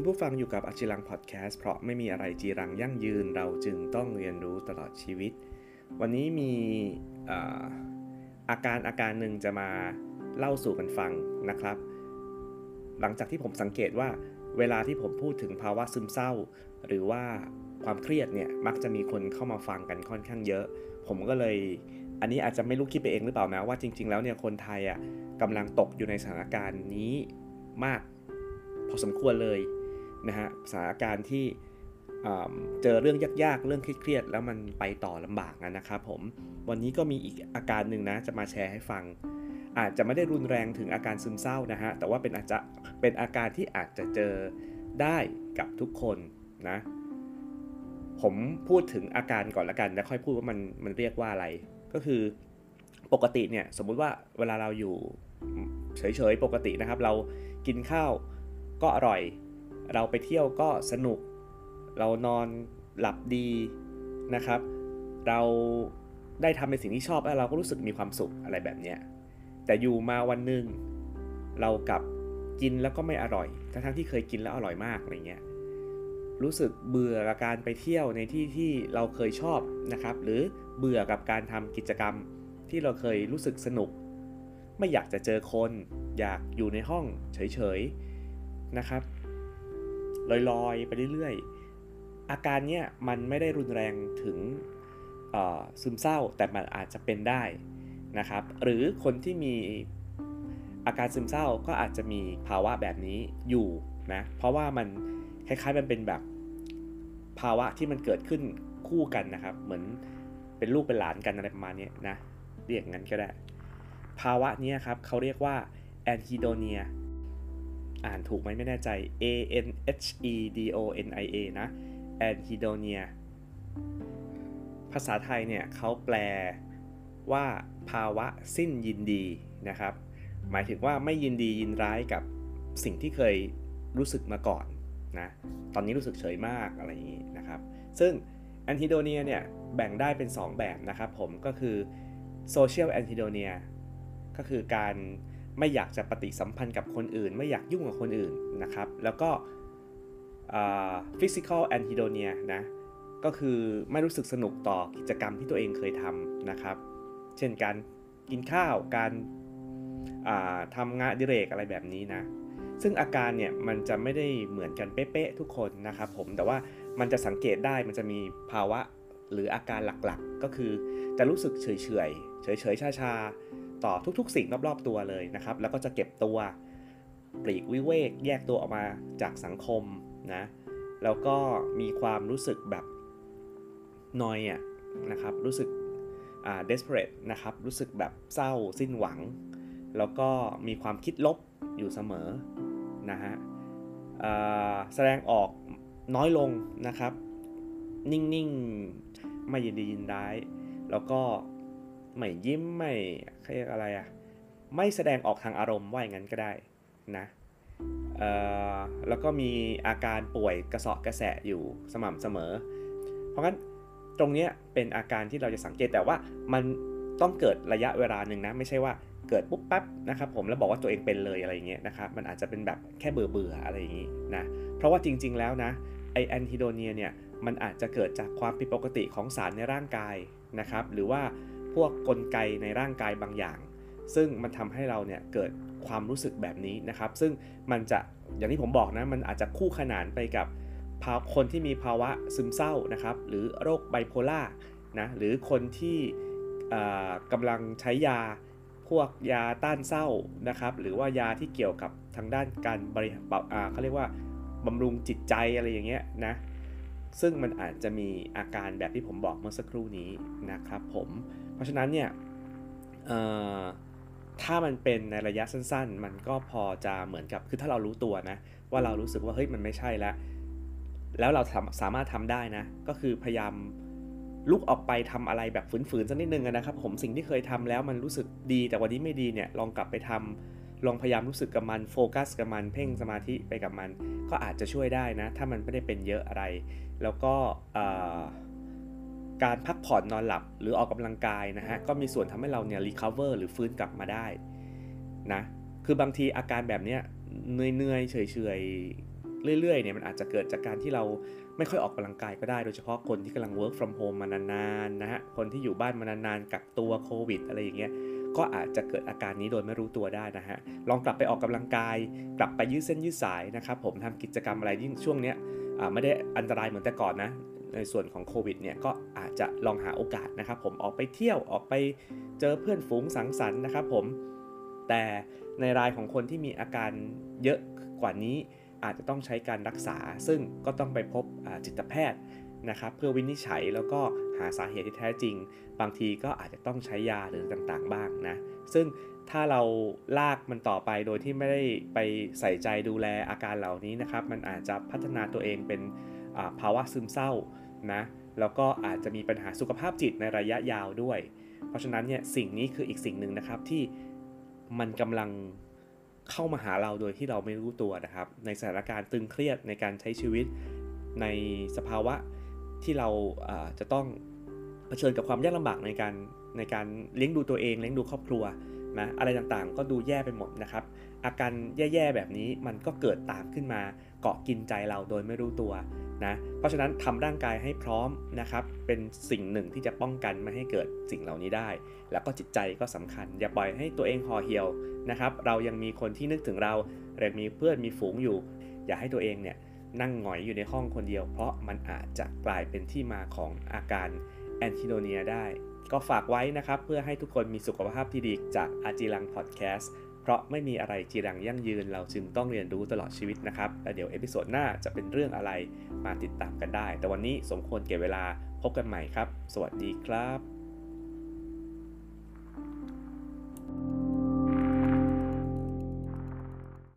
คุณผู้ฟังอยู่กับอจิรังพอดแคสต์เพราะไม่มีอะไรจีรังยั่งยืนเราจึงต้องเรียนรู้ตลอดชีวิต วันนี้มีอาอาการอาการหนึ่งจะมาเล่าสู่กันฟังนะครับ หลังจากที่ผมสังเกตว่าเวลาที่ผมพูดถึงภาวะซึมเศร้า หรือว่าความเครียดเนี่ยมักจะมีคนเข้ามาฟังกันค่อนข้างเยอะ ผมก็เลยอันนี้อาจจะไม่รู้คิดไปเองหรือเปล่านะว่าจริง ๆ แล้วเนี่ยคนไทยอะกำลังตกอยู่ในสถานการณ์นี้มากพอสมควรเลย นะฮะสถานการณ์ที่เจอเรื่องยากๆ เรื่องเครียดๆแล้วมันไปต่อลำบากนะครับผม วันนี้ก็มีอีกอาการหนึ่งนะ จะมาแชร์ให้ฟัง อาจจะไม่ได้รุนแรงถึงอาการซึมเศร้านะฮะ แต่ว่าเป็นอาจจะเป็นอาการที่อาจจะเจอได้กับทุกคนนะ ผมพูดถึงอาการก่อนละกัน แล้วค่อยพูดว่ามันมันเรียกว่าอะไร ก็คือปกติเนี่ยสมมุติว่าเวลาเราอยู่เฉยๆปกตินะครับ เรากินข้าวก็อร่อย เราไปเที่ยวก็สนุก เรานอนหลับดีนะครับ เราได้ทำในสิ่งที่ชอบแล้วเราก็รู้สึกมีความสุขอะไรแบบนี้แต่อยู่มาวันหนึ่งเรากับกินแล้วก็ไม่อร่อย ทั้งที่เคยกินแล้วอร่อยมากอะไรเงี้ย รู้สึกเบื่อกับการไปเที่ยวในที่ที่เราเคยชอบนะครับ หรือเบื่อกับการทำกิจกรรมที่เราเคยรู้สึกสนุก ไม่อยากจะเจอคน อยากอยู่ในห้องเฉยๆนะครับ ลอยๆ ไปเรื่อยๆ อาการเนี้ยมันไม่ได้รุนแรงถึงซึมเศร้าแต่มันอาจจะเป็นได้นะครับ หรือคนที่มีอาการซึมเศร้าก็อาจจะมีภาวะแบบนี้อยู่นะเพราะว่ามันคล้ายๆมันเป็นแบบภาวะที่มันเกิดขึ้นคู่กันนะครับ เหมือนเป็นลูกเป็นหลานกันอะไรประมาณนี้นะเรียกงั้นก็ได้ ภาวะนี้ครับเขาเรียกว่าแอนฮิโดเนีย อ่านถูกไหมไม่แน่ใจ A N H E D O N I A นะแอนฮิโดเนียภาษาไทยเนี่ยเขาแปลว่าภาวะสิ้นยินดีนะครับ หมายถึงว่าไม่ยินดียินร้ายกับสิ่งที่เคยรู้สึกมาก่อนนะตอนนี้รู้สึกเฉยมากอะไรอย่างนี้นะครับ ซึ่ง anhedonia เนี่ยแบ่งได้เป็น 2 แบบนะครับผมก็คือ social anhedonia ก็คือการ ไม่อยากจะปฏิสัมพันธ์กับคนอื่น ไม่อยากยุ่งกับคนอื่นนะครับ แล้วก็ physical anhedonia นะก็คือไม่รู้สึกสนุกต่อกิจกรรมที่ตัวเองเคยทำนะครับ เช่นการกินข้าวการทำงานดิเรกอะไรแบบนี้นะ ซึ่งอาการเนี่ยมันจะไม่ได้เหมือนกันเป๊ะๆทุกคนนะครับผมแต่ว่ามันจะสังเกตได้มันจะมีภาวะหรืออาการหลักๆ ก็คือจะรู้สึกเฉยๆเฉยๆชาๆ ต่อทุกๆ สิ่งรอบๆตัวเลยนะครับ แล้วก็จะเก็บตัวปลีกวิเวกแยกตัวออกมาจากสังคมนะแล้วก็มีความรู้สึกแบบนอยอะนะครับรู้สึกอ่า desperate นะครับรู้สึกแบบเศร้าสิ้นหวัง แล้วก็มีความคิดลบอยู่เสมอนะฮะแสดงออกน้อยลงนะครับ นิ่ง ๆ ไม่ยินดียินร้าย แล้วก็ ไม่ยิ้มไม่เรียกอะไรอะไม่แสดงออกทางอารมณ์ว่าอย่างนั้นก็ได้นะแล้วก็มีอาการป่วยกระสอบกระแสะอยู่สม่ำเสมอ เพราะงั้นตรงนี้เป็นอาการที่เราจะสังเกตแต่ว่ามันต้องเกิดระยะเวลาหนึ่งนะ ไม่ใช่ว่าเกิดปุ๊บปั๊บนะครับผมแล้วบอกว่าตัวเองเป็นเลยอะไรอย่างเงี้ยนะครับมันอาจจะเป็นแบบแค่เบื่อเบื่ออะไรอย่างงี้นะเพราะว่าจริง ๆ แล้วนะไอแอนทิโดเนียเนี่ยมันอาจจะเกิดจากความผิดปกติของสารในร่างกายนะครับหรือว่า พวกกลไกในร่างกายบางอย่าง ซึ่งมันทำให้เราเนี่ยเกิดความรู้สึกแบบนี้นะครับ ซึ่งมันจะอย่างที่ผมบอกนะมันอาจจะคู่ขนานไปกับคนที่มีภาวะซึมเศร้านะครับ หรือโรคไบโพล่านะหรือคนที่กำลังใช้ยาพวกยาต้านเศร้านะครับ หรือว่ายาที่เกี่ยวกับทางด้านการบริหารเขาเรียกว่าบำรุงจิตใจอะไรอย่างเงี้ยนะ ซึ่งมันอาจจะมีอาการแบบที่ผมบอกเมื่อสักครู่นี้นะครับผมเพราะฉะนั้นเนี่ยถ้ามันเป็นในระยะสั้นๆ มันก็พอจะเหมือนกับคือถ้าเรารู้ตัวนะว่าเรารู้สึกว่าเฮ้ยมันไม่ใช่แล้วแล้วเราสามารถทำได้นะ ก็คือพยายามลุกออกไปทำอะไรแบบฝืนๆสักนิดนึงนะครับ ผมสิ่งที่เคยทำแล้วมันรู้สึกดีแต่วันนี้ไม่ดีเนี่ยลองกลับไปทำ ลองพยายามรู้สึกกับมันโฟกัสกับมันเพ่งสมาธิไปกับมัน ก็อาจจะช่วยได้นะ ถ้ามันไม่ได้เป็นเยอะอะไร แล้วก็การพักผ่อนนอนหลับหรือออกกำลังกายนะฮะก็มีส่วนทำให้เราเนี่ย recover หรือฟื้นกลับมาได้นะคือบางทีอาการแบบเนี้ยเหนื่อยๆเฉยๆเรื่อยๆเนี่ยมันอาจจะเกิดจากการที่เราไม่ค่อยออกกำลังกายก็ได้ โดยเฉพาะคนที่กำลัง work from home มานานๆนะฮะคนที่อยู่บ้านมานานๆกักตัวโควิดอะไรอย่างเงี้ย ก็อาจจะเกิดอาการนี้โดยไม่รู้ตัวได้นะฮะ ลองกลับไปออกกำลังกาย กลับไปยืดเส้นยืดสายนะครับผมทำกิจกรรมอะไรยิ่งช่วงเนี้ยไม่ได้อันตรายเหมือนแต่ก่อนนะในส่วนของโควิดเนี่ยก็อาจจะลองหาโอกาสนะครับผมออกไปเที่ยวออกไปเจอเพื่อนฝูงสังสรรค์นะครับผมแต่ในรายของคนที่มีอาการเยอะกว่านี้อาจจะต้องใช้การรักษา ซึ่งก็ต้องไปพบจิตแพทย์นะครับเพื่อวินิจฉัยแล้วก็หาสาเหตุที่แท้จริง บางทีก็อาจจะต้องใช้ยาหรือต่างๆ บ้าง ซึ่งถ้าเราลากมันต่อไปโดยที่ไม่ได้ไปใส่ใจดูแลอาการเหล่านี้นะครับ มันอาจจะพัฒนาตัวเองเป็นภาวะซึมเศร้านะแล้วก็อาจจะมีปัญหาสุขภาพจิตในระยะยาวด้วย เพราะฉะนั้นเนี่ยสิ่งนี้คืออีกสิ่งหนึ่งนะครับที่มันกำลังเข้ามาหาเราโดยที่เราไม่รู้ตัวนะครับ ในสถานการณ์ตึงเครียดในการใช้ชีวิตในสภาวะที่เราจะต้อง เผชิญกับความยากลำบากในการในการเลี้ยงดูตัวเองเลี้ยงดูครอบครัวนะอะไรต่างๆ ก็ดูแย่ไปหมดนะครับ อาการแย่ๆแบบนี้มันก็เกิดตามขึ้นมาเกาะกินใจเราโดยไม่รู้ตัวนะเพราะฉะนั้นทำร่างกายให้พร้อมนะครับ เป็นสิ่งหนึ่งที่จะป้องกันไม่ให้เกิดสิ่งเหล่านี้ได้ แล้วก็จิตใจก็สำคัญ อย่าปล่อยให้ตัวเองห่อเหี่ยวนะครับ เรายังมีคนที่นึกถึงเราเรือมีเพื่อนมีฝูงอยู่ อย่าให้ตัวเองเนี่ยนั่งหงอยอยู่ในห้องคนเดียว เพราะมันอาจจะกลายเป็นที่มาของอาการ anhedonia ได้ ก็ฝากไว้นะครับ เพื่อให้ทุกคนมีสุขภาพที่ดีจากอาจีรังพอดแคสต์เพราะไม่มีอะไรจีรังยั่งยืน เราจึงต้องเรียนรู้ตลอดชีวิตนะครับและเดี๋ยว episode หน้าจะเป็นเรื่องอะไรมาติดตามกันได้ แต่วันนี้สมควรแก่เวลาพบกันใหม่ครับ สวัสดีครับ